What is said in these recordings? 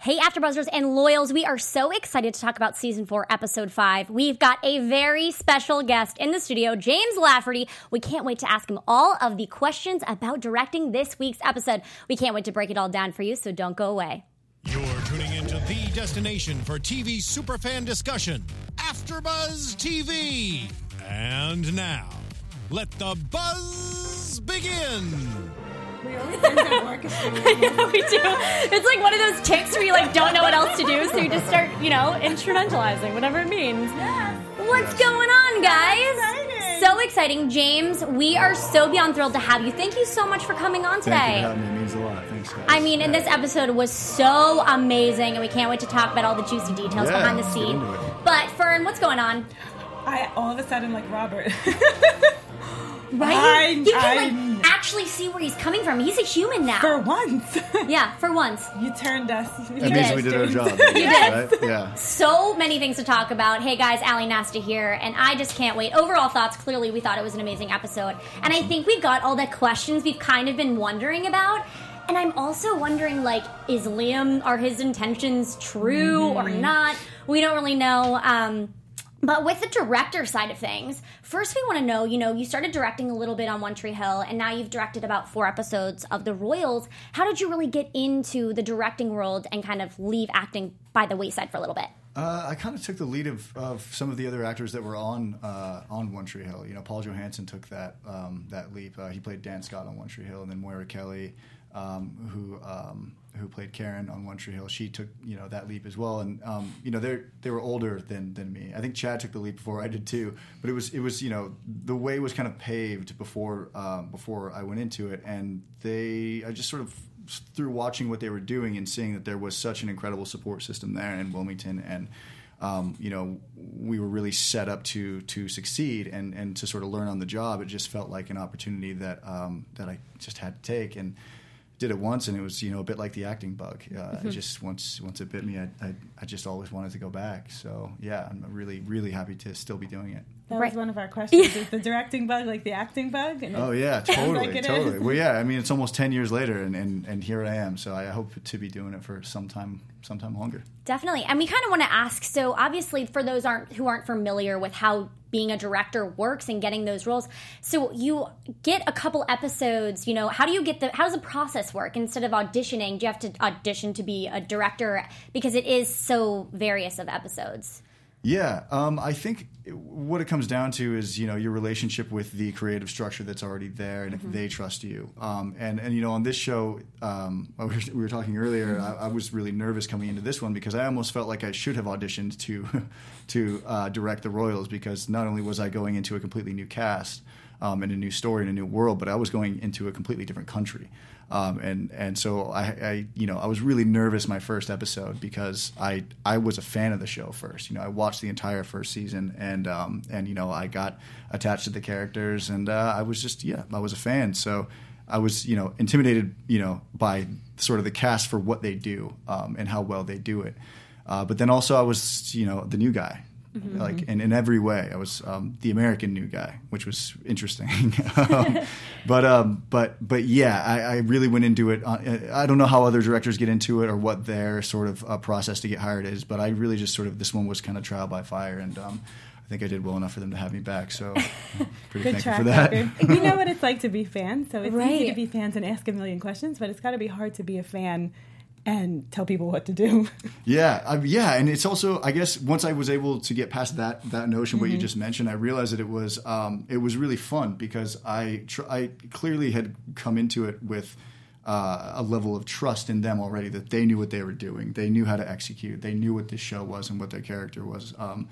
Hey, AfterBuzzers and Loyals, we are so excited to talk about season four, episode five. We've got a very special guest in the studio, James Lafferty. We can't wait to ask him all of the questions about directing this week's episode. We can't wait to break it all down for you, so don't go away. You're tuning into the destination for TV superfan discussion, AfterBuzz TV. And now, let the buzz begin. We always end up orchestrating. yeah, we do. It's like one of those ticks where you like don't know what else to do, so you just start, you know, instrumentalizing, whatever it means. What's going on, guys? Exciting. So exciting, James. We are so beyond thrilled to have you. Thank you so much for coming on today. Thank you for having me. It means a lot. Thanks, guys. I mean, and this episode was so amazing, and we can't wait to talk about all the juicy details Yeah, behind the let's scene. into it. But Fern, what's going on? I all of a sudden like Robert. Right? I- you can I- like actually see where he's coming from. He's a human now. For once, yeah, for once. you turned us. You That means we did our job. You did. Right? Yeah. So many things to talk about. Hey guys, Ally Nasta here, and I just can't wait. Overall thoughts, clearly we thought it was an amazing episode. And I think we got all the questions we've kind of been wondering about. And I'm also wondering, like, is Liam, are his intentions true or not? We don't really know. Um, but with the director side of things, first we want to know, you know, you started directing a little bit on One Tree Hill, and now you've directed about four episodes of The Royals. How did you really get into the directing world and kind of leave acting by the wayside for a little bit? Uh, I kind of took the lead of, of some of the other actors that were on uh, on One Tree Hill. You know, Paul Johansson took that um, that leap. Uh, he played Dan Scott on One Tree Hill, and then Moira Kelly, um, who um, who played Karen on One Tree Hill, she took you know that leap as well. And um, you know, they they were older than than me. I think Chad took the leap before I did too. But it was it was you know the way was kind of paved before um, before I went into it, and they I just sort of through watching what they were doing and seeing that there was such an incredible support system there in Wilmington and um, you know we were really set up to to succeed and and to sort of learn on the job it just felt like an opportunity that um, that I just had to take and did it once and it was you know a bit like the acting bug. Uh, I just once once it bit me I, I, I just always wanted to go back. So yeah I'm really really happy to still be doing it That Right. was one of our questions. Is the directing bug like the acting bug? And Oh yeah, totally, like totally. is. Well, yeah. I mean, it's almost ten years later, and, and, and here I am. So I hope to be doing it for some time, sometime longer. Definitely. And we kind of want to ask so obviously for those aren't who aren't familiar with how being a director works and getting those roles. So you get a couple episodes, you know, how do you get the how does the process work instead of auditioning? Do you have to audition to be a director because it is so various of episodes? Yeah, um, I think what it comes down to is you know your relationship with the creative structure that's already there, and if they trust you. Um, and and you know on this show, um, we were- we were talking earlier. I, I was really nervous coming into this one because I almost felt like I should have auditioned to to uh, direct the Royals because not only was I going into a completely new cast um, and a new story and a new world, but I was going into a completely different country. Um, and and so I, I you know I was really nervous my first episode because I I was a fan of the show first. You know I watched the entire first season and um, and you know I got attached to the characters and uh, I was just yeah I was a fan. So I was you know intimidated you know by sort of the cast for what they do um, and how well they do it. Uh, but then also I was you know the new guy like in, in every way. I was um, the American new guy, which was interesting. um, but um, but but yeah, I, I really went into it. On, I don't know how other directors get into it or what their sort of uh, process to get hired is, but I really just sort of this one was kind of trial by fire, and um, I think I did well enough for them to have me back. So I'm pretty Good thankful track for that. record. you know what it's like to be fans, so it's Right. easy to be fans and ask a million questions, but it's got to be hard to be a fan and tell people what to do. Yeah, I, yeah, and it's also I guess once I was able to get past that that notion what you just mentioned, I realized that it was um, it was really fun because I tr- I clearly had come into it with uh, a level of trust in them already that they knew what they were doing, they knew how to execute, they knew what this show was and what their character was. Um,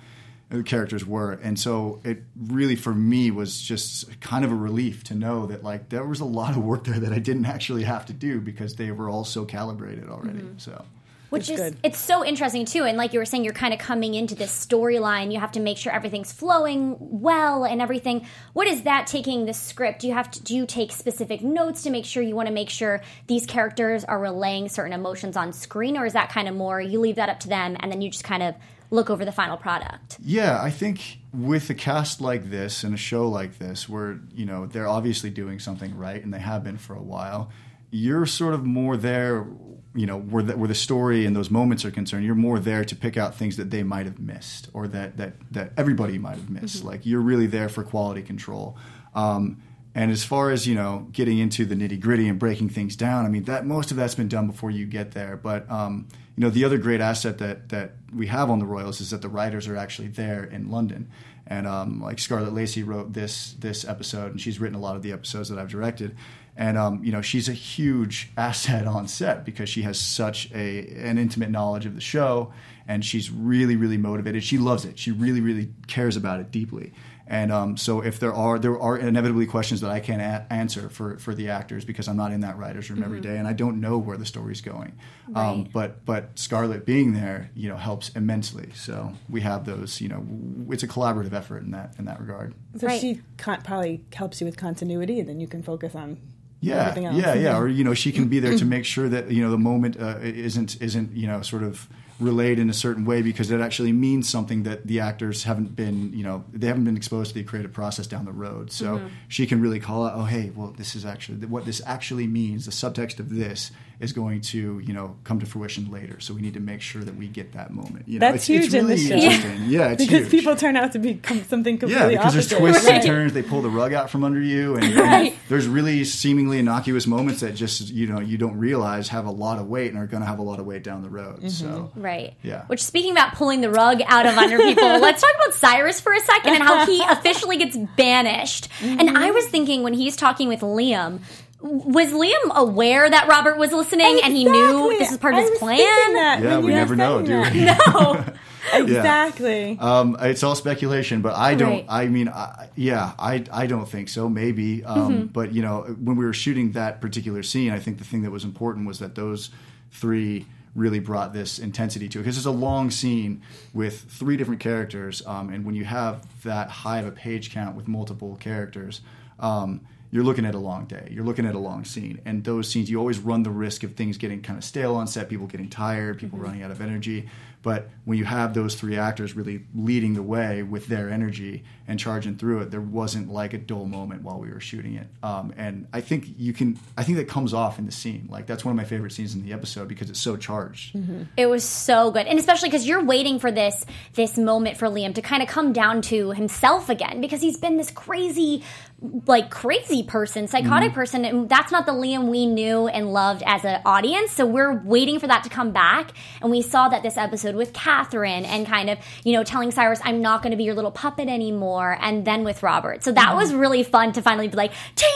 the characters were and so it really for me was just kind of a relief to know that like there was a lot of work there that i didn't actually have to do because they were all so calibrated already mm-hmm. so Which That's is good. it's so interesting too, and like you were saying, you're kind of coming into this storyline. You have to make sure everything's flowing well and everything. What is that taking the script? Do you have to do you take specific notes to make sure you want to make sure these characters are relaying certain emotions on screen, or is that kind of more you leave that up to them and then you just kind of look over the final product? Yeah, I think with a cast like this and a show like this, where you know they're obviously doing something right, and they have been for a while, you're sort of more there you know where the, where the story and those moments are concerned you're more there to pick out things that they might have missed or that that that everybody might have missed. Like you're really there for quality control. Um, and as far as you know getting into the nitty gritty and breaking things down i mean that most of that's been done before you get there. But um, you know the other great asset that that we have on the royals is that the writers are actually there in london and um, like Scarlett Lacey wrote this this episode, and she's written a lot of the episodes that I've directed. And um, you know, she's a huge asset on set because she has such a an intimate knowledge of the show, and she's really really motivated. She loves it. She really really cares about it deeply. And um, so, if there are there are inevitably questions that I can't a- answer for for the actors because I'm not in that writers' room every day, and I don't know where the story's going. Um, but but Scarlett being there, you know, helps immensely. So we have those. You know, w- it's a collaborative effort in that in that regard. So Right. she con- probably helps you with continuity, and then you can focus on Yeah, everything else. yeah, yeah. Or you know, she can be there to make sure that you know the moment uh, isn't isn't you know sort of relayed in a certain way because it actually means something that the actors haven't been you know they haven't been exposed to the creative process down the road. So mm-hmm. she can really call out, oh hey, well this is actually what this actually means. The subtext of this is going to you know come to fruition later. So we need to make sure that we get that moment. You know, That's it's, it's huge in really the show. interesting. Yeah, it's because huge. people turn out to be com- something Yeah, completely because there's twists Right. and turns. They pull the rug out from under you, and, and there's really seemingly innocuous moments that just you know you don't realize have a lot of weight and are going to have a lot of weight down the road. Mm-hmm. So Right. Yeah. Which, speaking about pulling the rug out of under people, let's talk about Cyrus for a second and how he officially gets banished. And I was thinking when he's talking with Liam, was Liam aware that Robert was listening and he knew this was part of I his was plan? that Yeah, we never know, saying do that. No. Exactly. um, it's all speculation, but I don't. Right. I mean, I, yeah, I I don't think so. Maybe, um, Mm-hmm. but you know, when we were shooting that particular scene, I think the thing that was important was that those three really brought this intensity to it because it's a long scene with three different characters, um, and when you have that high of a page count with multiple characters. Um, you're looking at a long day. You're looking at a long scene, and those scenes you always run the risk of things getting kind of stale on set, people getting tired, people running out of energy. But when you have those three actors really leading the way with their energy and charging through it, there wasn't like a dull moment while we were shooting it. Um, and I think you can, I think that comes off in the scene. Like that's one of my favorite scenes in the episode because it's so charged. It was so good, and especially because you're waiting for this this moment for Liam to kind of come down to himself again, because he's been this crazy, like crazy person, psychotic mm-hmm. person, and that's not the Liam we knew and loved as an audience. So we're waiting for that to come back, and we saw that this episode with Catherine and kind of you know telling Cyrus, "I'm not going to be your little puppet anymore," and then with Robert. So that mm-hmm. was really fun to finally be like, "Team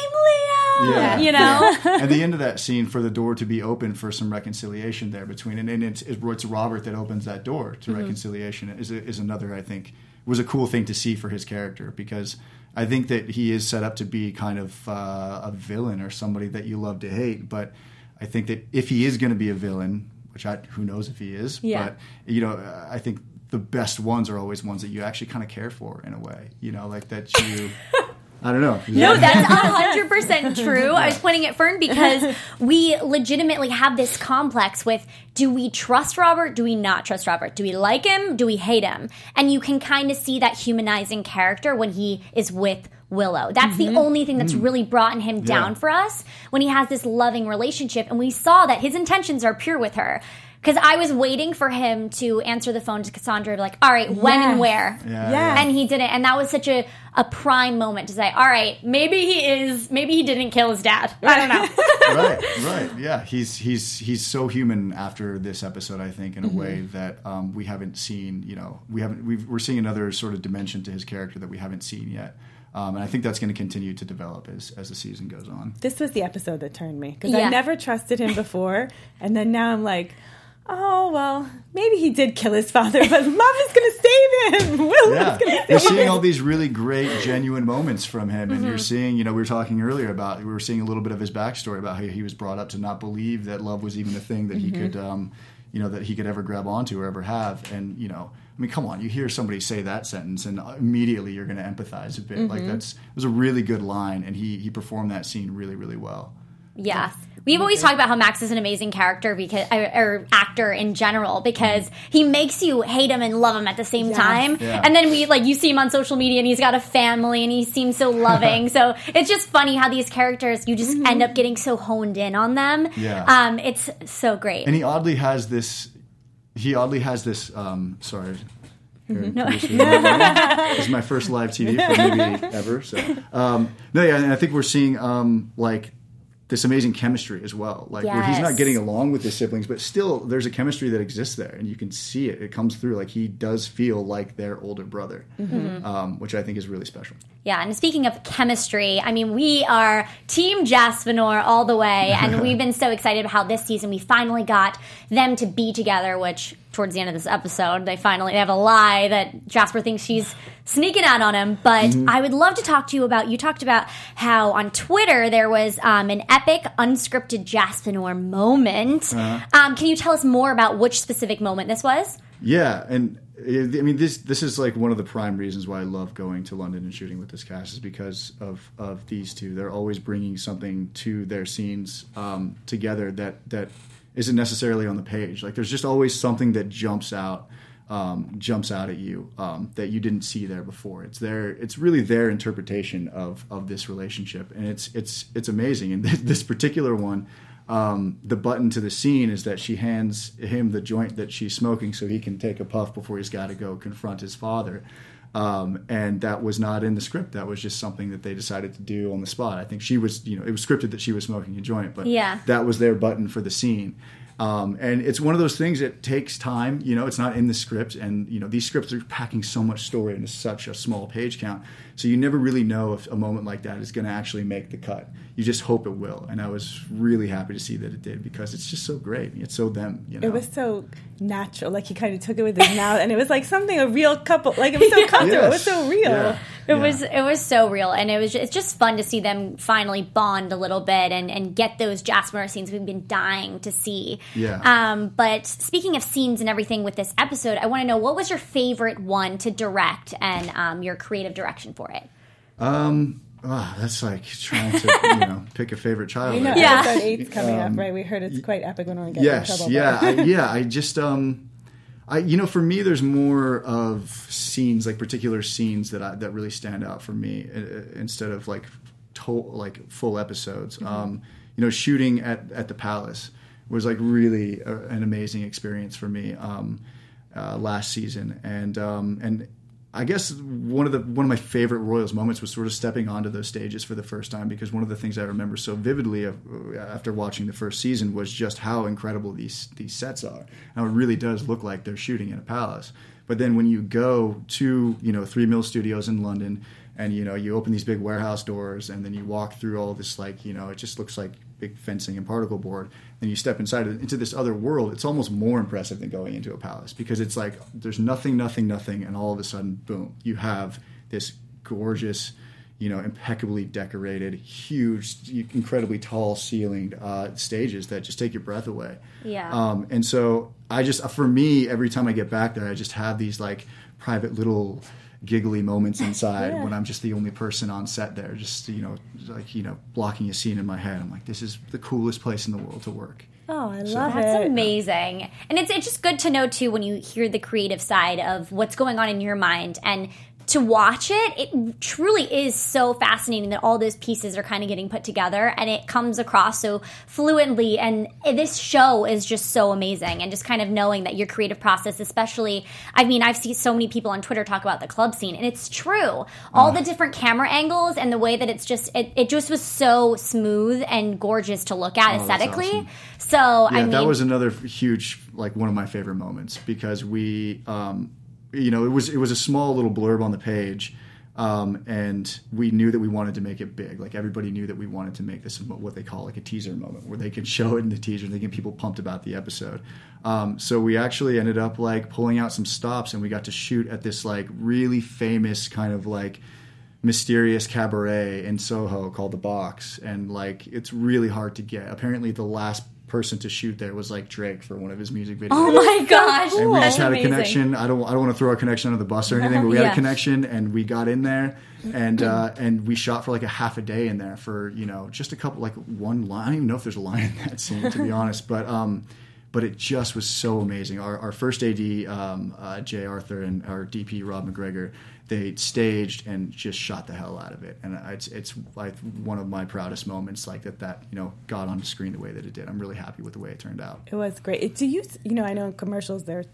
Liam," you know. and the end of that scene for the door to be open for some reconciliation there between and, and it's, it's Robert that opens that door to mm-hmm. reconciliation is, is another I think was a cool thing to see for his character because I think that he is set up to be kind of uh, a villain or somebody that you love to hate but I think that if he is going to be a villain which I who knows if he is Yeah. but you know I think the best ones are always ones that you actually kind of care for in a way you know like that you I don't know No, that's hundred percent true. I was pointing at Fern because we legitimately have this complex with: do we trust Robert? Do we not trust Robert? Do we like him? Do we hate him? And you can kind of see that humanizing character when he is with Willow. That's the mm-hmm. only thing that's mm. really brought him down for us when he has this loving relationship, and we saw that his intentions are pure with her. Because I was waiting for him to answer the phone to Cassandra, like, all right, when and where? Yeah, Yeah. and he didn't and that was such a, a prime moment to say all right maybe he is maybe he didn't kill his dad i don't know right, right, yeah. He's he's he's so human after this episode. I think in a way that um, we haven't seen. You know, we haven't. We've, we're seeing another sort of dimension to his character that we haven't seen yet. Um, and I think that's going to continue to develop as as the season goes on. This was the episode that turned me because Yeah. I never trusted him before, and then now I'm like, oh well, maybe he did kill his father, but love is going to save him. Will Yeah, is going to you're seeing him. all these really great, genuine moments from him, and you're mm-hmm. seeing, you know, we were talking earlier about we were seeing a little bit of his backstory about how he was brought up to not believe that love was even a thing that he mm-hmm. could, um, you know, that he could ever grab onto or ever have, and you know, I mean, come on, you hear somebody say that sentence, and immediately you're going to empathize a bit. Like mm-hmm. that's it was a really good line, and he he performed that scene really, really well. Yeah. We've always talked about how Max is an amazing character because, or, or actor in general, because he makes you hate him and love him at the same Yes. time. Yeah. And then we like you see him on social media and he's got a family and he seems so loving. so it's just funny how these characters you just end up getting so honed in on them. Yeah. Um, it's so great. and he oddly has this. He oddly has this. Um, sorry. Mm-hmm. This is my first live TV for maybe ever. So um, no, yeah, and I think we're seeing um, like this amazing chemistry as well. Like where he's not getting along with his siblings, but still there's a chemistry that exists there, and you can see it. It comes through. Like he does feel like their older brother, Mm-hmm. um, which I think is really special. Yeah, and speaking of chemistry, I mean, we are Team Jaspinor all the way, and we've been so excited about how this season we finally got them to be together. Which towards the end of this episode, they finally they have a lie that Jasper thinks she's sneaking out on him. But I would love to talk to you about. You talked about how on Twitter there was um, an epic unscripted Jaspinor moment. Um, can you tell us more about which specific moment this was? Yeah, and uh, I mean this this is like one of the prime reasons why I love going to London and shooting with this cast is because of of these two. They're always bringing something to their scenes um, together that that isn't necessarily on the page. Like there's just always something that jumps out. Um, jumps out at you um, that you didn't see there before. It's their, it's really their interpretation of of this relationship, and it's it's it's amazing. And this, particular one, um, the button to the scene is that she hands him the joint that she's smoking so he can take a puff before he's got to go confront his father. Um, and that was not in the script. That was just something that they decided to do on the spot. I think she was, you know, it was scripted that she was smoking a joint, but Yeah. that was their button for the scene. Um, and it's one of those things that takes time. You know, it's not in the script, and you know these scripts are packing so much story into such a small page count, so you never really know if a moment like that is going to actually make the cut. You just hope it will, and I was really happy to see that it did because it's just so great. It's so them. You know, It was so natural. Like he kind of took it with his mouth, and it was like something a real couple. Like it was so comfortable. It was so real. Yeah. It Yeah. was it was so real, and it was just, it's just fun to see them finally bond a little bit and and get those Jasper scenes we've been dying to see. Yeah. Um, but speaking of scenes and everything with this episode, I want to know what was your favorite one to direct and um, your creative direction for it. Ah, that's like trying to you know pick a favorite child. You know, I. Yeah. episode eight's coming up, right? We heard it's quite epic when we get yes in trouble. yeah I, yeah i just um i you know for me there's more of scenes like particular scenes that i that really stand out for me uh, instead of like to, like full episodes Mm-hmm. um you know shooting at at the palace was like really a, an amazing experience for me um uh, last season and um and I guess one of the one of my favorite Royals moments was sort of stepping onto those stages for the first time because one of the things I remember so vividly of, after watching the first season was just how incredible these these sets are. Now it really does look like they're shooting in a palace. But then when you go to you know Three Mill Studios in London and you know you open these big warehouse doors and then you walk through all this like you know it just looks like big fencing and particle board and you step inside it, into this other world it's almost more impressive than going into a palace because it's like there's nothing nothing nothing and all of a sudden boom you have this gorgeous you know impeccably decorated huge incredibly tall ceilinged uh, stages that just take your breath away Yeah. um, and so I just, for me, every time I get back there, I just have these like private little giggly moments inside when I'm just the only person on set there, just you know, like you know, blocking a scene in my head. I'm like, this is the coolest place in the world to work. Oh, I love it. That's it. amazing. And it's it's just good to know too when you hear the creative side of what's going on in your mind and to watch it, it truly is so fascinating that all those pieces are kind of getting put together and it comes across so fluently. And this show is just so amazing. And just kind of knowing that your creative process, especially, I mean, I've seen so many people on Twitter talk about the club scene, and it's true. All the different camera angles and the way that it's just, it, it just was so smooth and gorgeous to look at Oh, aesthetically. awesome. So, Yeah, I mean, that was another huge, like one of my favorite moments because we, um, you know, it was it was a small little blurb on the page. Um, and we knew that we wanted to make it big. Like everybody knew that we wanted to make this what they call like a teaser moment, where they could show it in the teaser, and they get people pumped about the episode. Um, so we actually ended up like pulling out some stops, and we got to shoot at this like really famous kind of like mysterious cabaret in Soho called the Box, and like it's really hard to get. Apparently, the last person to shoot there was like Drake for one of his music videos. Oh my gosh, and we that's just had amazing. a connection. I don't I don't want to throw our connection under the bus or anything, but we had Yeah. a connection and we got in there and uh, and we shot for like a half a day in there for you know just a couple like one line. I don't even know if there's a line in that scene to be honest, but um, but it just was so amazing. Our, our first AD, um, uh, Jay Arthur, and our DP Rob McGregor, they staged and just shot the hell out of it, and it's it's like one of my proudest moments, like that that you know got on the screen the way that it did. I'm really happy with the way it turned out. It was great. It- Do you, you know, I know in commercials they're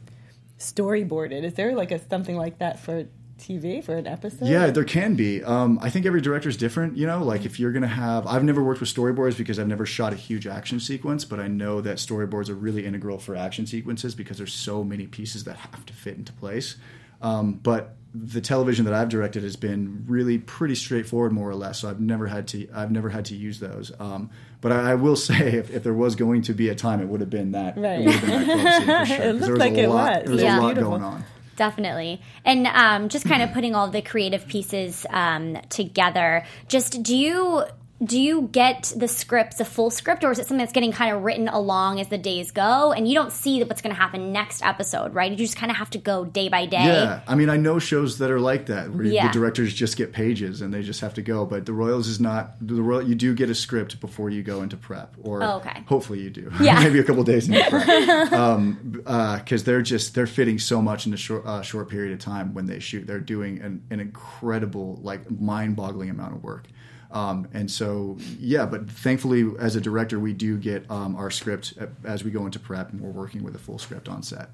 storyboarded. Is there like a something like that for TV for an episode? Yeah, there can be. Um, I think every director is different. You know, like if you're gonna have, I've never worked with storyboards because I've never shot a huge action sequence, but I know that storyboards are really integral for action sequences because there's so many pieces that have to fit into place. Um, but the television that I've directed has been really pretty straightforward, more or less. So I've never had to, I've never had to use those. Um, but I, I will say, if, if there was going to be a time, it would have been that. Right. It would have been that scene for sure. It 'cause looked there was like a it lot, was. There was Yeah. a lot Beautiful. going on. Definitely. And um, just kind of putting all the creative pieces um, together. Just do you do you get the scripts, a full script, or is it something that's getting kind of written along as the days go, and you don't see what's going to happen next episode, right? You just kind of have to go day by day. Yeah, I mean, I know shows that are like that where Yeah. the directors just get pages and they just have to go. But the Royals is not the Royal. You do get a script before you go into prep, or Oh, okay. hopefully you do. Yeah. maybe a couple days into prep, because they're just they're fitting so much in a short uh, short period of time when they shoot. They're doing an, an incredible, like mind-boggling amount of work. Um, and so, yeah, but thankfully, as a director, we do get um, our script as we go into prep, and we're working with a full script on set.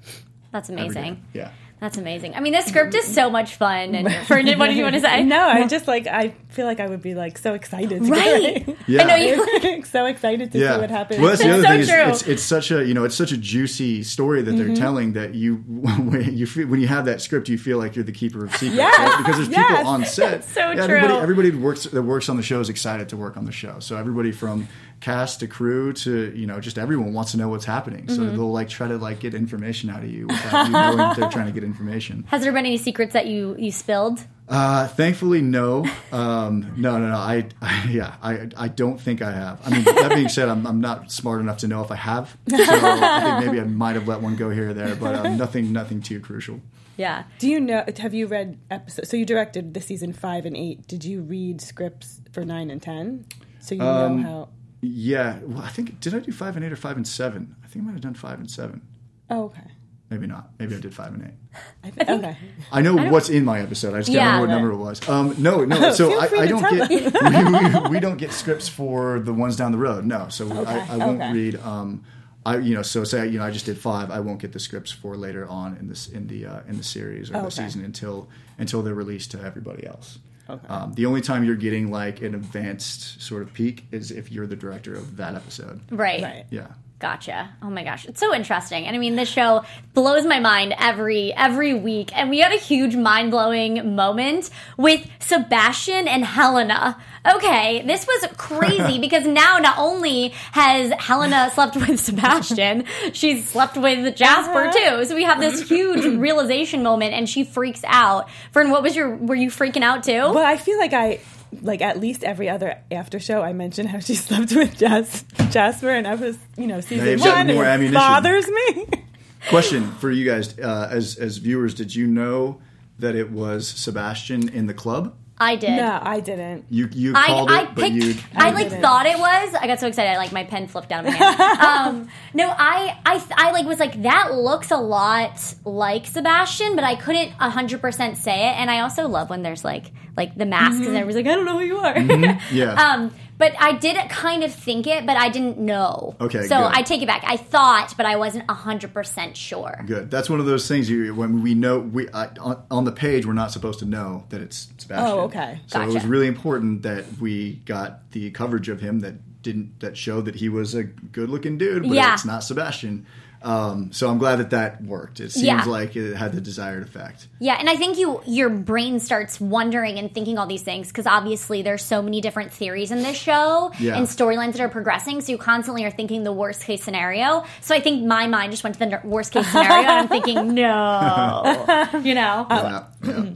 That's amazing. Yeah. That's amazing. I mean, this script is so much fun. And for what do you want to say? No, I just like I feel like I would be like so excited. To Right. Yeah. I know you. so excited to see what happens. Well, that's the other so thing. true. Is it's, it's such a you know it's such a juicy story that Mm-hmm. they're telling that you when you feel, when you have that script you feel like you're the keeper of secrets Yes. right? because there's Yes. people on set. So Yeah, true. Everybody, everybody that works that works on the show is excited to work on the show. So everybody from cast to crew to you know just everyone wants to know what's happening. So Mm-hmm. they'll like try to like get information out of you without you knowing they're trying to get information. Has there been any secrets that you you spilled? Uh, thankfully, no. Um, no, no, no. I, I, yeah, I, I don't think I have. I mean, that being said, I'm, I'm not smart enough to know if I have. So I think maybe I might have let one go here or there, but um, nothing, nothing too crucial. Yeah. Do you know? Have you read episodes? So you directed the season five and eight. Did you read scripts for nine and ten? So you Um, know how. Yeah. Well, I think did I do five and eight or five and seven? I think I might have done five and seven. Oh, okay. Maybe not. Maybe I did five and eight. I th- okay. I know what's in my episode. I just can't Yeah, remember what number it was. Um, no, no. So I, I don't get we, we, we don't get scripts for the ones down the road. No, so I, I won't okay. read. Um, I you know so say you know I just did five. I won't get the scripts for later on in this in the uh, in the series or the season until until they're released to everybody else. Okay. Um, the only time you're getting like an advanced sort of peak is if you're the director of that episode. Right. Right. Yeah. Gotcha. Oh my gosh, it's so interesting. And I mean, this show blows my mind every every week. And we had a huge mind blowing moment with Sebastian and Helena. Okay, this was crazy because now not only has Helena slept with Sebastian, she's slept with Jasper uh-huh. too. So we have this huge realization moment, and she freaks out. Fern, what was your? Were you freaking out too? Well, I feel like I like at least every other after show I mentioned how she slept with Jas- Jasper and I was you know season one more and it ammunition. bothers me. Question for you guys uh, as as viewers: Did you know that it was Sebastian in the club? I did. no, I didn't. You you I, called I it, but you picked. I, I like didn't. thought it was. I got so excited, I like my pen flipped out of my hand. um, no, I, I, I like was like that looks a lot like Sebastian, but I couldn't hundred percent say it. And I also love when there's like like the masks Mm-hmm. and everybody's like, I don't know who you are. yeah. um, but I did kind of think it, but I didn't know. Okay, so good. I take it back. I thought, but I wasn't hundred percent sure. Good. That's one of those things. You when we know we uh, on, on the page, we're not supposed to know that it's Sebastian. Oh, okay. So it was really important that we got the coverage of him that didn't that showed that he was a good looking dude, but Yeah. it's not Sebastian. Um, so I'm glad that that worked. It seems Yeah. like it had the desired effect. Yeah, and I think you your brain starts wondering and thinking all these things because obviously there's so many different theories in this show Yeah. and storylines that are progressing. So you constantly are thinking the worst case scenario. So I think my mind just went to the n- worst case scenario, and I'm thinking no, you know. Yeah, yeah.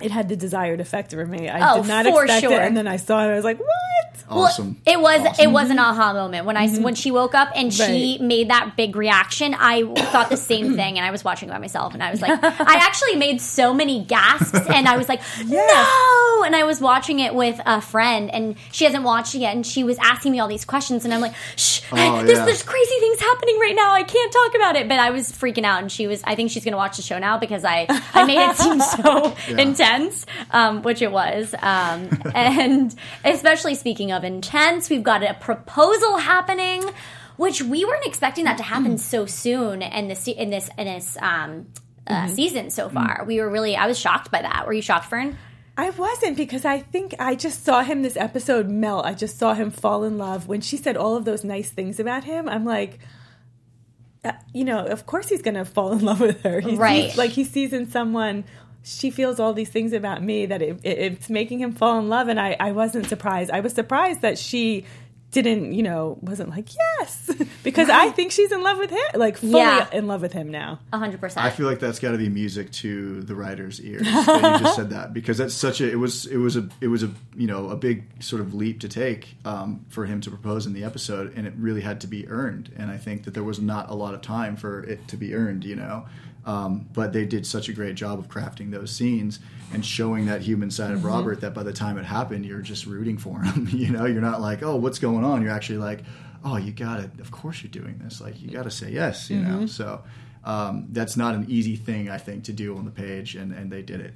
It had the desired effect over me. I Oh, did not for expect sure. it, and then I saw it. And I was like, "What?" Awesome. Well, it was it was an aha moment when I when she woke up and she made that big reaction. I thought the same thing, and I was watching by myself, and I was like, I actually made so many gasps, and I was like, no, and I was watching it with a friend, and she hasn't watched it yet, and she was asking me all these questions, and I'm like, shh, Oh, there's yeah. there's crazy things happening right now. I can't talk about it, but I was freaking out, and she was. I think she's gonna watch the show now because I I made it seem so intense, um, which it was, um, and especially speaking of intense, we've got a proposal happening, which we weren't expecting that to happen so soon in this in this in this um, uh, season so far. We were really I was shocked by that. Were you shocked, Fern? I wasn't because I think I just saw him this episode melt. I just saw him fall in love. When she said all of those nice things about him, I'm like, uh, you know, of course he's going to fall in love with her. He Right. sees- like he sees in someone, she feels all these things about me that it, it, it's making him fall in love. And I, I wasn't surprised. I was surprised that she didn't, you know, wasn't like, yes, because I think she's in love with him, like fully Yeah. in love with him now. 100%. I feel like that's got to be music to the writer's ears. that you just said that because that's such a it was it was a it was a you know a big sort of leap to take um, for him to propose in the episode, and it really had to be earned. And I think that there was not a lot of time for it to be earned, you know. Um, but they did such a great job of crafting those scenes and showing that human side of Robert that by the time it happened, you're just rooting for him. you know, you're not like, oh, what's going on? You're actually like, oh, you got to, of course you're doing this. Like, you got to say yes, you know. So um, that's not an easy thing, I think, to do on the page, and, and they did it.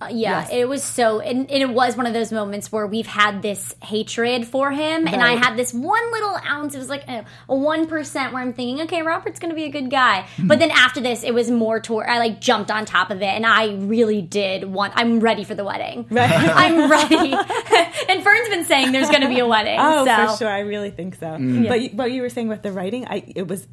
Uh, yeah, Yes. it was so, and, and it was one of those moments where we've had this hatred for him, and I had this one little ounce. It was like a one percent where I'm thinking, okay, Robert's going to be a good guy. But then after this, it was more toward I like jumped on top of it, and I really did want. I'm ready for the wedding. Right. I'm ready. and Fern's been saying there's going to be a wedding. Oh, so. for sure. I really think so. Mm. But what you were saying with the writing, I it was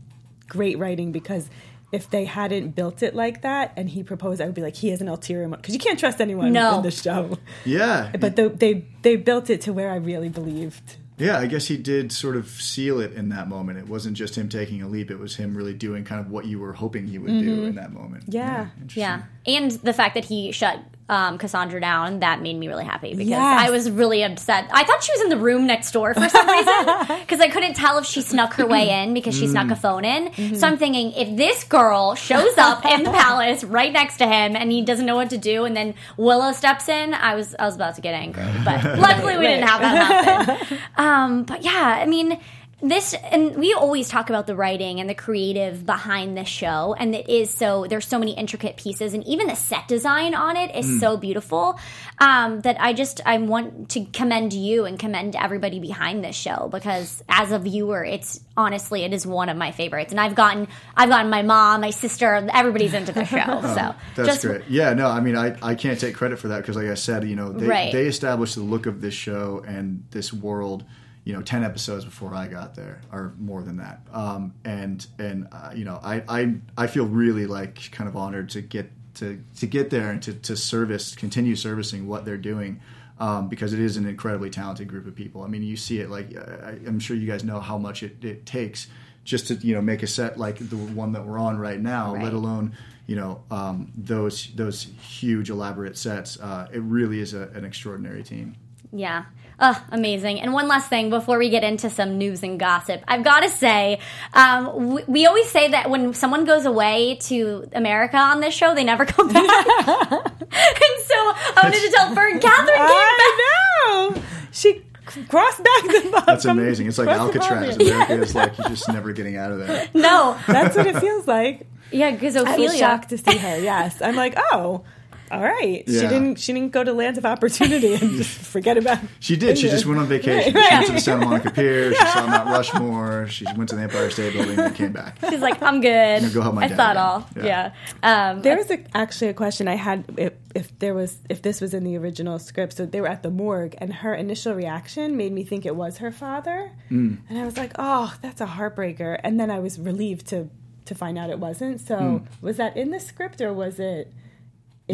great writing because if they hadn't built it like that and he proposed, I would be like, he has an ulterior motive because you can't trust anyone No. in the show. Yeah. But the, they they built it to where I really believed. Yeah, I guess he did sort of seal it in that moment. It wasn't just him taking a leap; it was him really doing kind of what you were hoping he would do mm-hmm. in that moment. Yeah. interesting. Yeah, and the fact that he shut um, Cassandra down that made me really happy because Yes. I was really upset. I thought she was in the room next door for some reason because I couldn't tell if she snuck her way in because she snuck a phone in. So I'm thinking if this girl shows up in the palace right next to him and he doesn't know what to do, and then Willow steps in, I was I was about to get angry, but luckily we didn't have that happen. Um, but yeah, I mean this and we always talk about the writing and the creative behind the show and it is so there's so many intricate pieces and even the set design on it is so beautiful um, that i just i want to commend you and commend everybody behind this show because as a viewer it's honestly it is one of my favorites and i've gotten i've gotten my mom my sister everybody's into the show so That's just great. Yeah, no, I mean, I, I can't take credit for that because, like I said, you know, they, Right. they established the look of this show and this world, you know, ten episodes before I got there, or more than that. Um, and and uh, you know, I, I I feel really like kind of honored to get to to get there and to to service, continue servicing what they're doing. Um, because it is an incredibly talented group of people. I mean, you see it like I, I'm sure you guys know how much it, it takes just to you know make a set like the one that we're on right now, Right. let alone you know um, those those huge elaborate sets. Uh, it really is a, an extraordinary team. Yeah. Oh, amazing. And one last thing before we get into some news and gossip. I've got to say, um, we, we always say that when someone goes away to America on this show, they never come back. and so I wanted to tell Fern, Catherine came back. I know. She crossed back the That's amazing. It's like Alcatraz. body. America is like you're just never getting out of there. No. That's what it feels like. Yeah, because I was Ophelia. shocked to see her. Yes, I'm like, oh, all right. Yeah. She didn't. She didn't go to lands of opportunity and just forget about. She did. She just went on vacation. Right, She went to the Santa Monica Pier. She saw Mount Rushmore. She went to the Empire State Building and came back. She's like, I'm good. gonna go help my I dad thought again. all. Yeah. Yeah. Um, There was a, actually a question I had if, if there was if this was in the original script. So they were at the morgue, and her initial reaction made me think it was her father, Mm. and I was like, oh, that's a heartbreaker. And then I was relieved to to find out it wasn't. So Mm. was that in the script or was it?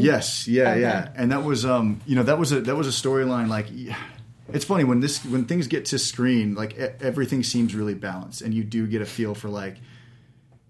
Yes, yeah, Okay. yeah, and that was um, you know, that was a that was a storyline. Like, it's funny when this when things get to screen, like everything seems really balanced, and you do get a feel for like,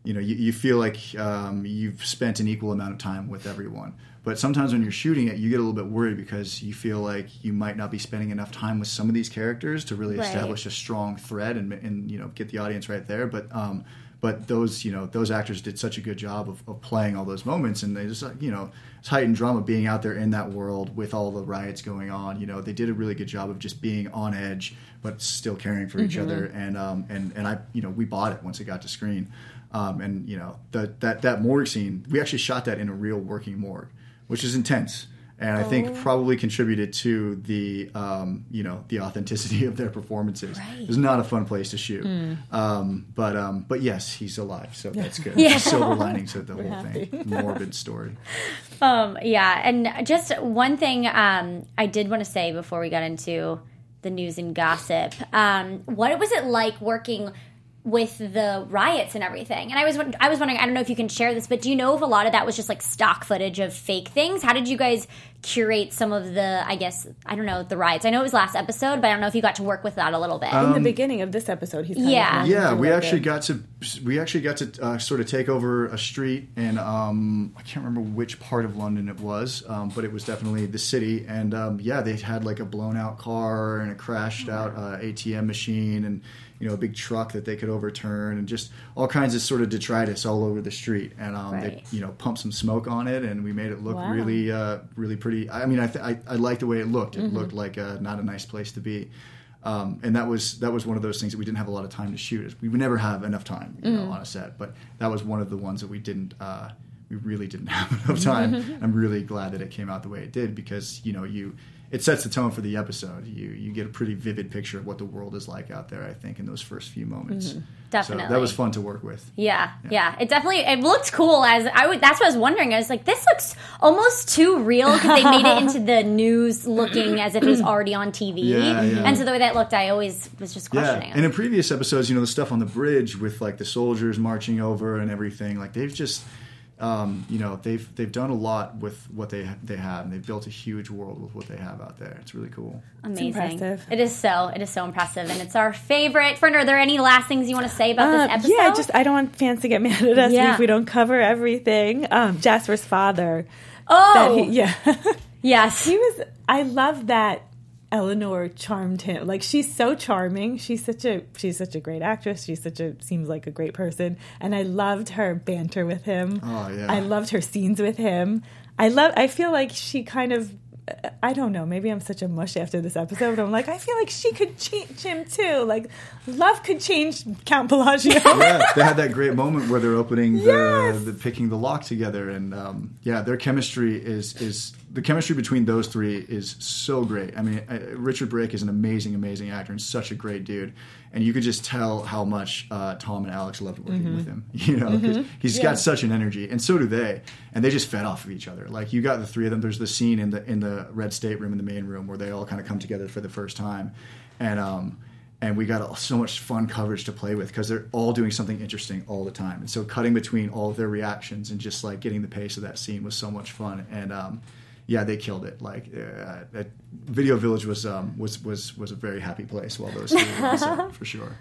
you know you, you feel like um, you've spent an equal amount of time with everyone. But sometimes when you're shooting it, you get a little bit worried because you feel like you might not be spending enough time with some of these characters to really Right. establish a strong thread and, and you know get the audience right there. But um, but those you know those actors did such a good job of, of playing all those moments, and they just like, you know it's heightened drama being out there in that world with all the riots going on. You know they did a really good job of just being on edge, but still caring for each other. And um, and and I you know we bought it once it got to screen. Um, and you know the, that that morgue scene, we actually shot that in a real working morgue, which is intense, and I think probably contributed to the um, you know the authenticity of their performances. Right. It's not a fun place to shoot, um, but um, but yes, he's alive, so that's good. Yeah. Silver lining to the whole happy. thing. Morbid story. Um, yeah, and just one thing um, I did want to say before we got into the news and gossip. Um, what was it like working with the riots and everything? And I was I was wondering. I don't know if you can share this, but do you know if a lot of that was just like stock footage of fake things? How did you guys curate some of the? I guess I don't know the riots. I know it was last episode, but I don't know if you got to work with that a little bit. In the beginning of this episode, he's kind Yeah. running Yeah, we actually there. got to we actually got to uh, sort of take over a street, and um, I can't remember which part of London it was, um, but it was definitely the city. And um, yeah, they had like a blown out car and a crashed out uh, ATM machine, and you know a big truck that they could overturn, and just all kinds of sort of detritus all over the street. And um, Right. they you know pumped some smoke on it, and we made it look Wow. really uh, really pretty. I mean, I th- I, I liked the way it looked. It Mm-hmm. looked like a, not a nice place to be. Um, and that was that was one of those things that we didn't have a lot of time to shoot. We would never have enough time you Mm-hmm. know, on a set, but that was one of the ones that we didn't. Uh, we really didn't have enough time. I'm really glad that it came out the way it did because you know you it sets the tone for the episode. You you get a pretty vivid picture of what the world is like out there. I think in those first few moments, Mm-hmm. So Definitely. that was fun to work with. Yeah, yeah, It definitely it looked cool. As I would, that's what I was wondering. I was like, this looks almost too real because they made it into the news, looking as if it was already on TV. Yeah, yeah. And so the way that looked, I always was just questioning. Yeah, and in previous episodes, you know, the stuff on the bridge with like the soldiers marching over and everything, like they've just, um, you know, they've they've done a lot with what they they have, and they've built a huge world with what they have out there. It's really cool. Amazing. impressive. It is so. It is so impressive, and it's our favorite. Friend, are there any last things you want to say about Uh, this episode? yeah, just I don't want fans to get mad at us Yeah. if we don't cover everything. Um, Jasper's father. oh, he, yeah. yes. he was i love that eleanor charmed him like she's so charming she's such a she's such a great actress she's such a seems like a great person and i loved her banter with him Oh, yeah. i loved her scenes with him i love i feel like she kind of I don't know. Maybe I'm such a mush after this episode. I'm like, I feel like she could change him too. Like, love could change Count Bellagio. yeah, they had that great moment where they're opening the, Yes. the picking the lock together, and um, yeah, their chemistry is is the chemistry between those three is so great. I mean, uh, Richard Brake is an amazing, amazing actor and such a great dude, and you could just tell how much uh, Tom and Alex loved working with him. You know, 'cause he's got such an energy, and so do they, and they just fed off of each other. Like you got the three of them. There's the scene in the in the red stateroom in the main room where they all kind of come together for the first time, and um, and we got so much fun coverage to play with because they're all doing something interesting all the time. And so cutting between all of their reactions and just like getting the pace of that scene was so much fun. And um, yeah, they killed it. Like uh, Video Village was um, was was was a very happy place while those were on set, for sure.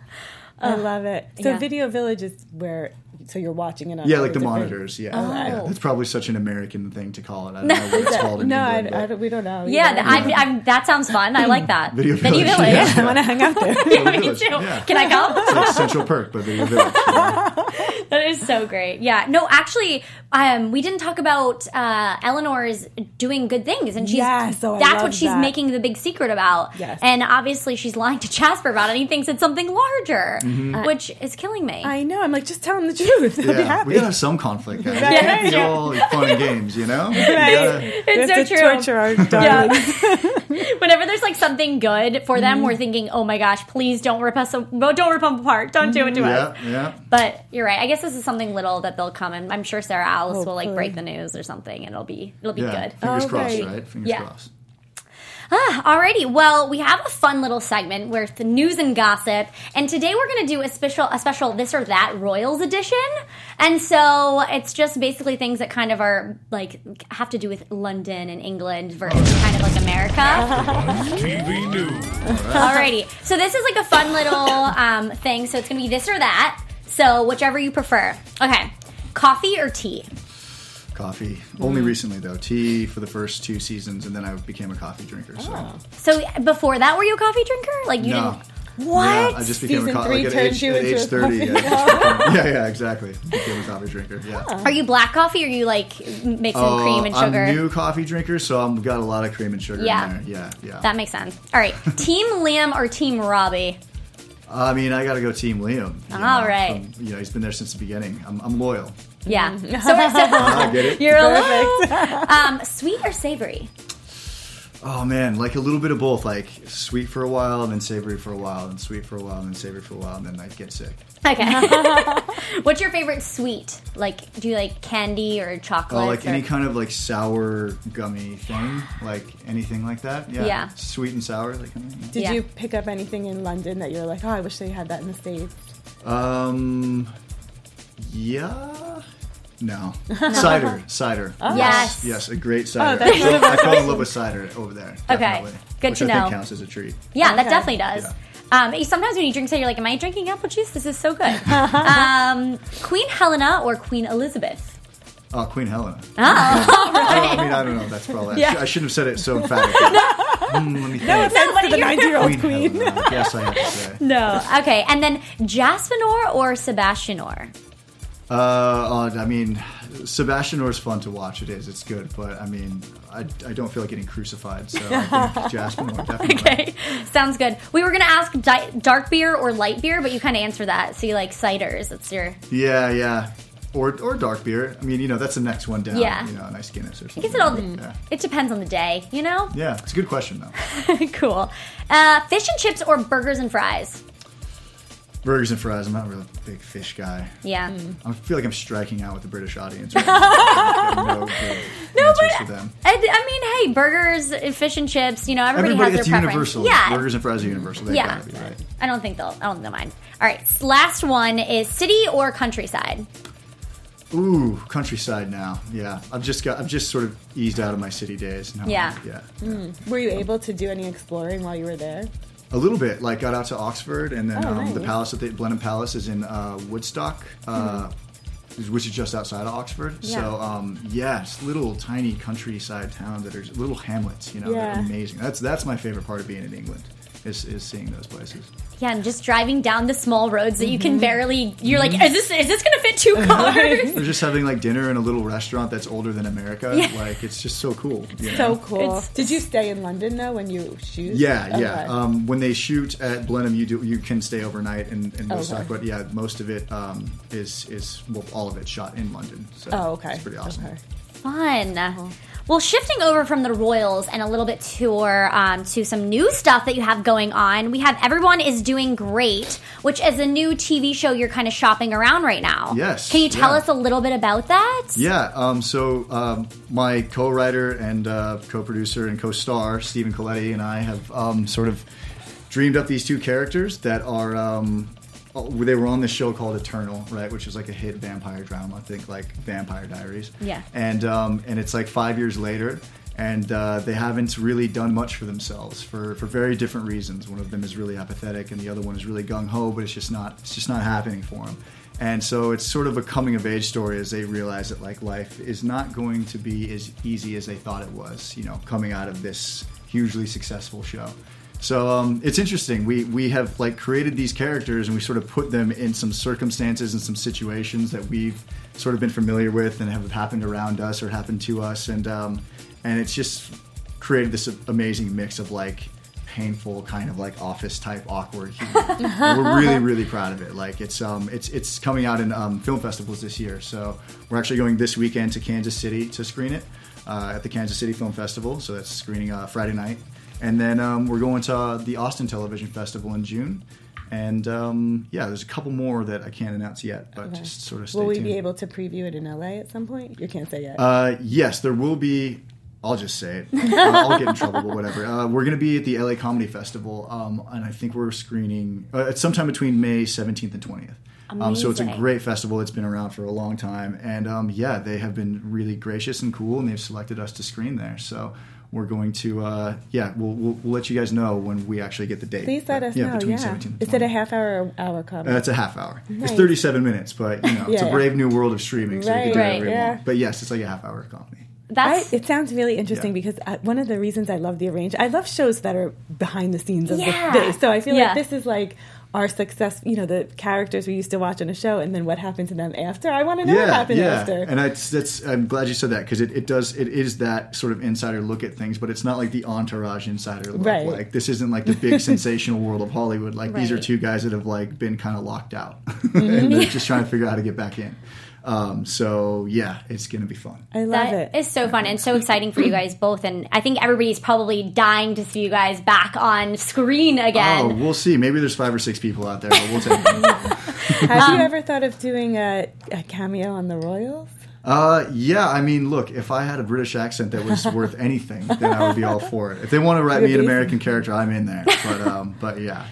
I love it. So Yeah. Video Village is where so you're watching it on Yeah, like the different- monitors. Yeah, Oh. yeah, that's probably such an American thing to call it. I don't know what it's called in No, England. I but- don't, we don't know. Yeah, either. th- I, I, that sounds fun. I like that. Video Village, Village. yeah. I want to hang out there. Yeah, me too. yeah. Can I come? It's like Central Perk, but Video Village. yeah. That is so great. Yeah. No, actually, um, we didn't talk about uh, Eleanor's doing good things, and she's Yes, oh, I that's love what she's that. making the big secret about. Yes. And obviously, she's lying to Jasper about it. And he thinks it's something larger, Mm-hmm. which is killing me. I know. I'm like, just tell him the truth. He'll be happy. We gotta have some conflict, guys. Right. It can't be all fun and games, you know. We gotta- We it's have so to true. torture our darlings. Whenever there's like something good for them, Mm-hmm. we're thinking, "Oh my gosh, please don't rip us, don't rip them apart, don't do it to yeah, us." yeah. But you're right. I guess this is something little that they'll come and I'm sure Sarah Alice will like break the news or something, and it'll be it'll be Yeah, good. fingers Oh, crossed, great. right? Fingers Yeah. Crossed. Alrighty, well, we have a fun little segment where the news and gossip, and today we're going to do a special, a special this or that Royals edition, and so it's just basically things that kind of are like have to do with London and England versus kind of like America. TV News. Alrighty, so this is like a fun little um, thing. So it's going to be this or that. So whichever you prefer. Okay, coffee or tea? Coffee. Only Mm. recently though. Tea for the first two seasons, and then I became a coffee drinker. So Oh. So before that, were you a coffee drinker? Like you no. didn't. What? Yeah, I just became Season a coffee three like at age, you at into age a thirty. coffee Yeah, became- yeah, yeah, exactly. Became a coffee drinker. Yeah. Are you black coffee or you like mixing Uh, cream and sugar? I'm a new coffee drinker, so I've got a lot of cream and sugar Yeah. in there. Yeah, yeah. That makes sense. All right, Team Liam or Team Robbie? I mean, I got to go Team Liam. you All know, right. from- you know, he's been there since the beginning. I'm, I'm loyal. Yeah. Mm-hmm. So, I get it. you're a little um, sweet or savory? Oh man, like a little bit of both. Like sweet for a while, and then savory for a while, and sweet for a while, and then savory for a while, and then I get sick. Okay. What's your favorite sweet? Like, do you like candy or chocolate? Oh, like any kind of like sour gummy thing, like anything like that. Yeah. Yeah. Sweet and sour. Like. Did Yeah. you pick up anything in London that you're like, oh, I wish they had that in the States? um, yeah. No. Cider. Cider. Yes. Yes, a great cider. that's I, fell, I fell in love with cider over there. Okay. Definitely. Good Which to I know. think counts as a treat. Yeah, that definitely does. Yeah. Um, sometimes when you drink, cider, you're like, "Am I drinking apple juice? This is so good." um, Queen Helena or Queen Elizabeth? Oh, Queen Helena. Oh, I, I mean, I don't know. That's probably. Yeah. I, shouldn't have said it so emphatically. Hmm, let me think. Offense what to are the you- 90 year old Queen queen. Helena. Yes, I have to say. no. Okay, and then Jaspanor or Sebastianor? Uh, uh, I mean, Sebastian Orr's fun to watch. It is. It's good, but I mean, I, I don't feel like getting crucified. So I think Jasper Moore definitely. Okay, sounds good. We were gonna ask di- dark beer or light beer, but you kind of answer that. So you like ciders? That's your. Yeah, yeah. Or, or dark beer. I mean, you know, that's the next one down. Yeah. You know, a nice Guinness or something. I guess it all. Yeah. It depends on the day, you know. Yeah, it's a good question though. cool. Uh, fish and chips or burgers and fries? Burgers and fries. I'm not really a big fish guy. Yeah. Hmm. I feel like I'm striking out with the British audience. Right now. I no good No, answers but for them. I, I mean, hey, burgers, eh, fish and chips. You know, everybody, Everybody, has it's their preference. universal. Yeah. Burgers and fries are universal. They Yeah. gotta be right. I don't think they'll. I don't think they'll mind. All right. s- Last one is city or countryside. Ooh, countryside now. Yeah, I've just got. I've just sort of eased out of my city days. Now, Yeah. Hmm. yeah. Were you able to do any exploring while you were there? A little bit. Like got out to Oxford, and then Oh, um, the palace at the Blenheim Palace is in uh, Woodstock, uh, which is just outside of Oxford. So Yeah. um, yeah, little tiny countryside towns that are little hamlets. You know, Yeah. they're amazing. That's that's my favorite part of being in England. Is, is seeing those places. Yeah, and just driving down the small roads that you Mm-hmm. can barely. You're like, is this is this gonna fit two cars? We're just having like dinner in a little restaurant that's older than America. Like it's just so cool. you know? So cool. It's- Did you stay in London though when you shoot? Yeah, yeah. Okay. Um, when they shoot at Blenheim, you do you can stay overnight in, in Woodstock, Okay. but yeah, most of it um, is is well, all of it shot in London. So oh, okay. it's pretty awesome. Okay. Fun. Well, shifting over from the Royals and a little bit tour um, to some new stuff that you have going on, we have Everyone is Doing Great, which is a new TV show you're kind of shopping around right now. Yes, Can you tell yeah. us a little bit about that? Yeah. Um, so um, my co-writer and uh, co-producer and co-star Stephen Colletti and I have um, sort of dreamed up these two characters that are. Um, they were on this show called Eternal, right, which is like a hit vampire drama. I think like Vampire Diaries. Yeah. And um, and it's like five years later, and uh, they haven't really done much for themselves for, for very different reasons. One of them is really apathetic, and the other one is really gung ho, but it's just not it's just not happening for them. And so it's sort of a coming of age story as they realize that like life is not going to be as easy as they thought it was. You know, coming out of this hugely successful show. So um, it's interesting. We we have like created these characters and we sort of put them in some circumstances and some situations that we've sort of been familiar with and have happened around us or happened to us, and um, and it's just created this amazing mix of like painful kind of like office type awkward humor. We're really really proud of it. Like it's um it's it's coming out in um, film festivals this year. So we're actually going this weekend to Kansas City to screen it uh, at the Kansas City Film Festival. So that's screening uh, Friday night. And then um, we're going to uh, the Austin Television Festival in June. And um, yeah, there's a couple more that I can't announce yet, but Okay. just sort of stay Will we tuned. be able to preview it in LA at some point? You can't say yet. Uh, yes, there will be. I'll just say it. Uh, I'll get in trouble, but whatever. Uh, we're going to be at the LA Comedy Festival, um, and I think we're screening uh, at sometime between May 17th and 20th. Um, so it's a great festival. It's been around for a long time, and um, yeah, they have been really gracious and cool, and they've selected us to screen there. So we're going to, uh, yeah, we'll, we'll, we'll let you guys know when we actually get the date. Please let But, us yeah, know. between Yeah. 17 Is it a half hour or hour comedy? Uh, it's a half hour. Nice. It's 37 minutes, but you know, it's a brave new world of streaming, so you can do right, whatever you yeah. want. But yes, it's like a half hour comedy. I, That's it sounds really interesting Yeah. because I, one of the reasons I love the arrange, I love shows that are behind the scenes of Yeah. the day. So I feel Yeah. like this is like our success. You know, the characters we used to watch on a show, and then what happened to them after. I want to know what happened yeah. after. And that's, that's I'm glad you said that because it, it does it is that sort of insider look at things, but it's not like the entourage insider look. Right. Like this isn't like the big sensational world of Hollywood. Like these are two guys that have like been kind of locked out Mm-hmm. and they're just trying to figure out how to get back in. Um, so yeah, it's gonna be fun. I love That it. is so fun and so exciting for you guys both, and I think everybody's probably dying to see you guys back on screen again. Oh, we'll see. Maybe there's five or six people out there, but we'll take. Have Um, you ever thought of doing a, a cameo on the Royals? Uh, yeah, I mean, look, if I had a British accent that was worth anything, then I would be all for it. If they want to write me an American character, I'm in there. But, um, but yeah.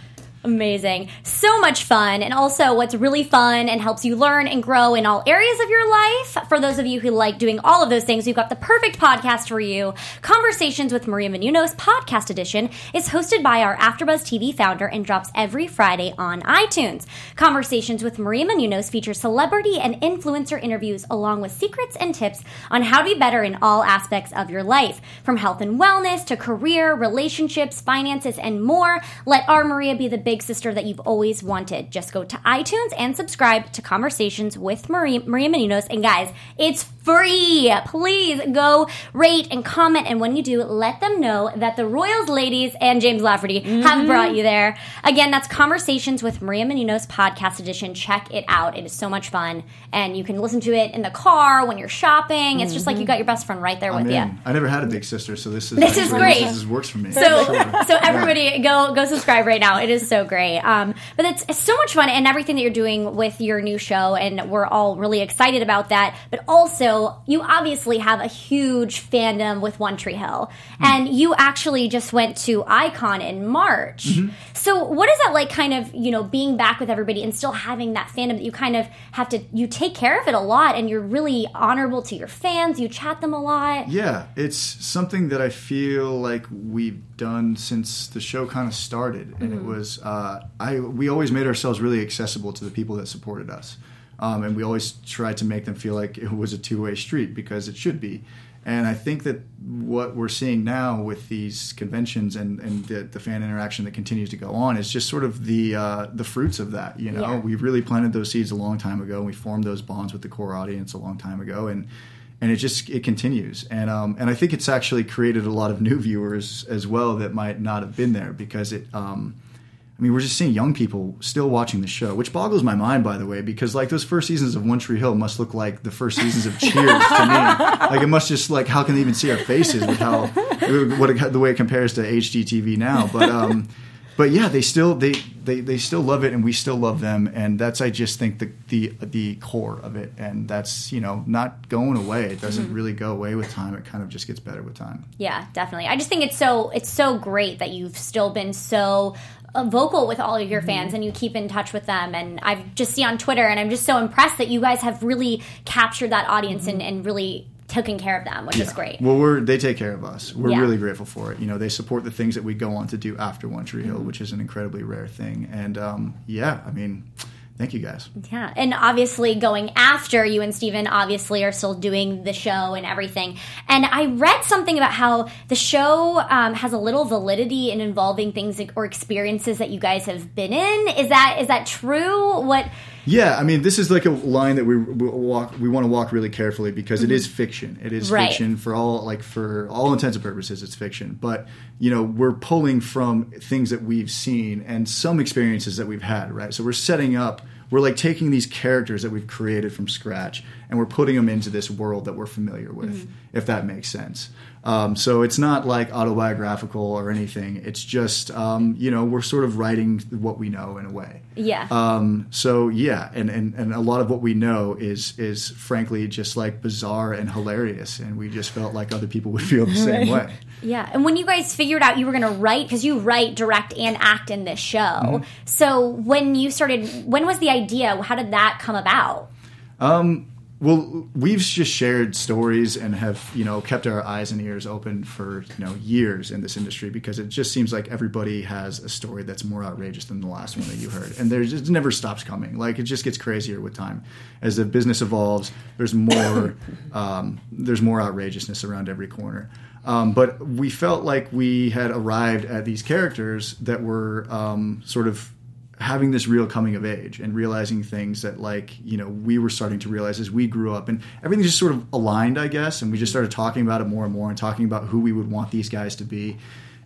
Amazing. So much fun. And also, what's really fun and helps you learn and grow in all areas of your life. For those of you who like doing all of those things, we've got the perfect podcast for you. Conversations with Maria Menounos Podcast Edition is hosted by our AfterBuzz TV founder and drops every Friday on iTunes. Conversations with Maria Menounos features celebrity and influencer interviews along with secrets and tips on how to be better in all aspects of your life, from health and wellness to career, relationships, finances, and more. Let our Maria be the big sister that you've always wanted. Just go to iTunes and subscribe to Conversations with Maria, Menounos. And guys, it's free. Please go rate and comment. And when you do, let them know that the Royals ladies and James Lafferty have brought you there. Again, that's Conversations with Maria Menounos podcast edition. Check it out. It is so much fun. And you can listen to it in the car when you're shopping. It's just like you got your best friend right there I'm with in. you. I never had a big sister, so this is This is great. This is, works for me. So, Sure. so everybody go go subscribe right now. It is so great. Um, but it's, it's so much fun, and everything that you're doing with your new show, and we're all really excited about that. But also, you obviously have a huge fandom with One Tree Hill, and you actually just went to EyeCon in March. So, what is that like? Kind of, you know, being back with everybody and still having that fandom that you kind of have to you take care of it a lot, and you're really honorable to your fans. You chat them a lot. Yeah, it's something that I feel like we've done since the show kind of started, and it was uh, I. We always made ourselves really accessible to the people that supported us, um, and we always try to make them feel like it was a two way street because it should be. And I think that what we're seeing now with these conventions and, and the, the fan interaction that continues to go on is just sort of the uh, the fruits of that. You know, Yeah. we really planted those seeds a long time ago, and we formed those bonds with the core audience a long time ago, and and it just it continues and um, and I think it's actually created a lot of new viewers as well that might not have been there because it um, mean we're just seeing young people still watching the show which boggles my mind by the way because like those first seasons of One Tree Hill must look like the first seasons of Cheers to me like it must just like how can they even see our faces with how what it, the way it compares to HDTV now but um, but yeah, they still they, they they still love it, and we still love them, and that's I just think the the the core of it, and that's you know not going away. It doesn't really go away with time. It kind of just gets better with time. Yeah, definitely. I just think it's so it's so great that you've still been so vocal with all of your fans and you keep in touch with them and I've just see on Twitter and I'm just so impressed that you guys have really captured that audience and, and really taken care of them, which is great. Well, we're they take care of us. We're Yeah. really grateful for it. You know, they support the things that we go on to do after One Tree Mm-hmm. Hill, which is an incredibly rare thing. And um, yeah, I mean, thank you guys. Yeah, and obviously going after you and Stephen obviously are still doing the show and everything. And I read something about how the show um, has a little validity in involving things or experiences that you guys have been in. Is that is that true? What? Yeah, I mean, this is like a line that we, we walk. We want to walk really carefully because it is fiction. It is Mm-hmm. Right. fiction for all like for all intents and purposes. It's fiction, but you know, we're pulling from things that we've seen and some experiences that we've had. Right, so we're setting up. We're like taking these characters that we've created from scratch and we're putting them into this world that we're familiar with, Mm-hmm. if that makes sense. Um, so it's not like autobiographical or anything. It's just um, you know we're sort of writing what we know in a way. Yeah. Um, so yeah, and, and, and a lot of what we know is is frankly just like bizarre and hilarious, and we just felt like other people would feel the same way. Yeah, and when you guys figured out you were going to write, because you write, direct, and act in this show. Mm-hmm. So when you started, when was the idea? How did that come about? Well, we've just shared stories and have you know kept our eyes and ears open for you know years in this industry because it just seems like everybody has a story that's more outrageous than the last one that you heard, and there's it never stops coming. Like it just gets crazier with time as the business evolves. There's more um, there's more outrageousness around every corner. Um, but we felt like we had arrived at these characters that were um, sort of having this real coming of age and realizing things that like you know we were starting to realize as we grew up. And everything just sort of aligned i guess. And we just started talking about it more and more and talking about who we would want these guys to be.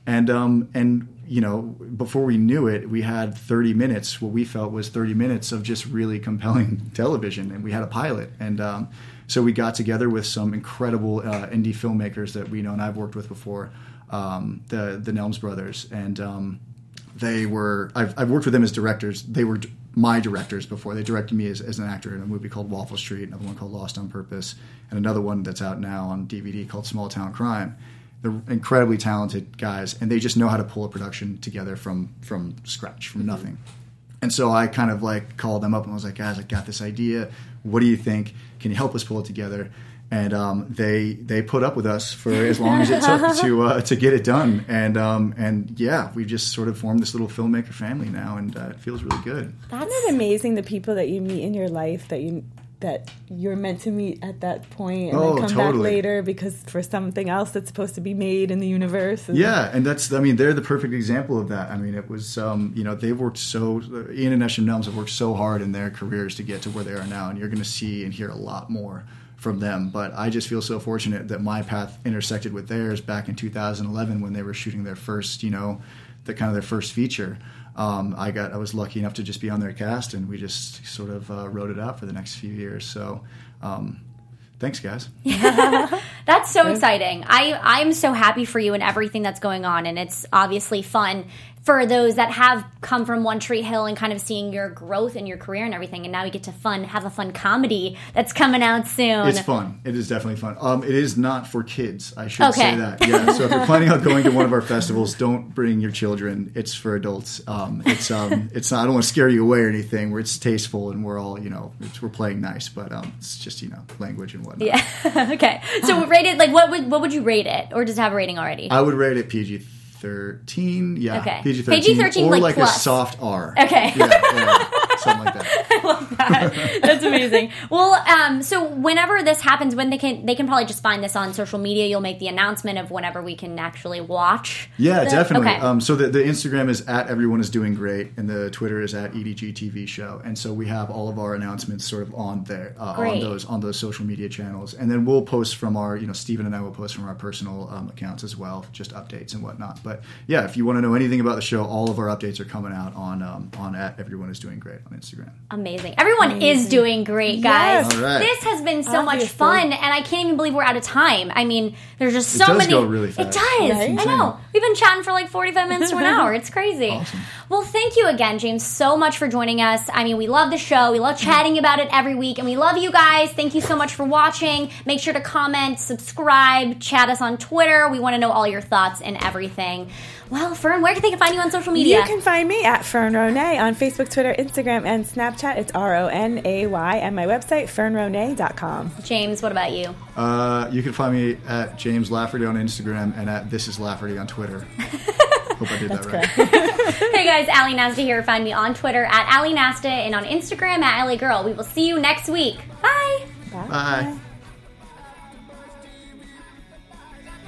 And um and you know before we knew it we had 30 minutes. What we felt was 30 minutes of just really compelling television. And we had a pilot. And um so we got together with some incredible uh, indie filmmakers that we know and i've worked with before um, the the nelms brothers. And um they were I've, I've worked with them as directors. They were d- my directors before. They directed me as, as an actor in a movie called waffle street another one called lost on purpose and another one that's out now on dvd called small town crime. They're incredibly talented guys and they just know how to pull a production together from from scratch from mm-hmm. nothing. And so i kind of like called them up and was like guys i got this idea. What do you think? Can you help us pull it together and um, they they put up with us for as long as it took to uh, to get it done. And um, and yeah, we've just sort of formed this little filmmaker family now, and uh, it feels really good. Isn't it amazing the people that you meet in your life that you that you're meant to meet at that point and Oh, then come totally. back later because for something else that's supposed to be made in the universe. And Yeah, and that's I mean they're the perfect example of that. I mean it was um, you know they've worked so Ian and Eshom Nelms have worked so hard in their careers to get to where they are now, and you're going to see and hear a lot more from them. But I just feel so fortunate that my path intersected with theirs back in 2011 when they were shooting their first you know the kind of their first feature. Um, I got I was lucky enough to just be on their cast, and we just sort of uh, wrote it out for the next few years. So. Um, Thanks, guys. That's so exciting. I I'm so happy for you and everything that's going on, and it's obviously fun for those that have come from One Tree Hill and kind of seeing your growth in your career and everything. And now you get to fun have a fun comedy that's coming out soon. It's fun. It is definitely fun. Um, it is not for kids. I should Okay. say that. Yeah. So if you're planning on going to one of our festivals, don't bring your children. It's for adults. Um, it's um, it's not. I don't want to scare you away or anything. Where it's tasteful and we're all you know it's, we're playing nice, but um, it's just you know language and whatnot. Yeah. okay. So rated like what would what would you rate it, or does it have a rating already? I would rate it PG thirteen. Yeah. Okay. PG thirteen. PG-13, or like, like, a soft R. Okay. Yeah, yeah, something like that. That's amazing. well, um, so whenever this happens, when they can they can probably just find this on social media. You'll make the announcement of whenever we can actually watch. Yeah, the- definitely. Okay. Um, so the, the Instagram is at everyone is doing great, and the Twitter is at EDG TV show, and so we have all of our announcements sort of on there uh, on those on those social media channels, and then we'll post from our you know Stephen and I will post from our personal um, accounts as well, just updates and whatnot. But yeah, if you want to know anything about the show, all of our updates are coming out on um, on at everyone is doing great on Instagram. Amazing. Everyone is doing great, guys. Yes. All right. This has been so much fun, and I can't even believe we're out of time. I mean, there's just so does many. go really It does. Right? I know. We've been chatting for like 45 minutes to an hour. It's crazy. Awesome. Well, thank you again, James, so much for joining us. I mean, we love the show. We love chatting about it every week, and we love you guys. Thank you so much for watching. Make sure to comment, subscribe, chat us on Twitter. We want to know all your thoughts and everything. Well, Fern, where can they find you on social media? You can find me at Fern Ronay on Facebook, Twitter, Instagram, and Snapchat. It's R O N A Y, and my website, fernronay.com. James, what about you? Uh, you can find me at James Lafferty on Instagram and at This Is Lafferty on Twitter. Hope I did that right. hey guys, Ally Nasta here. Find me on Twitter at Ally Nasta and on Instagram at LA Girl. We will see you next week. Bye. Bye.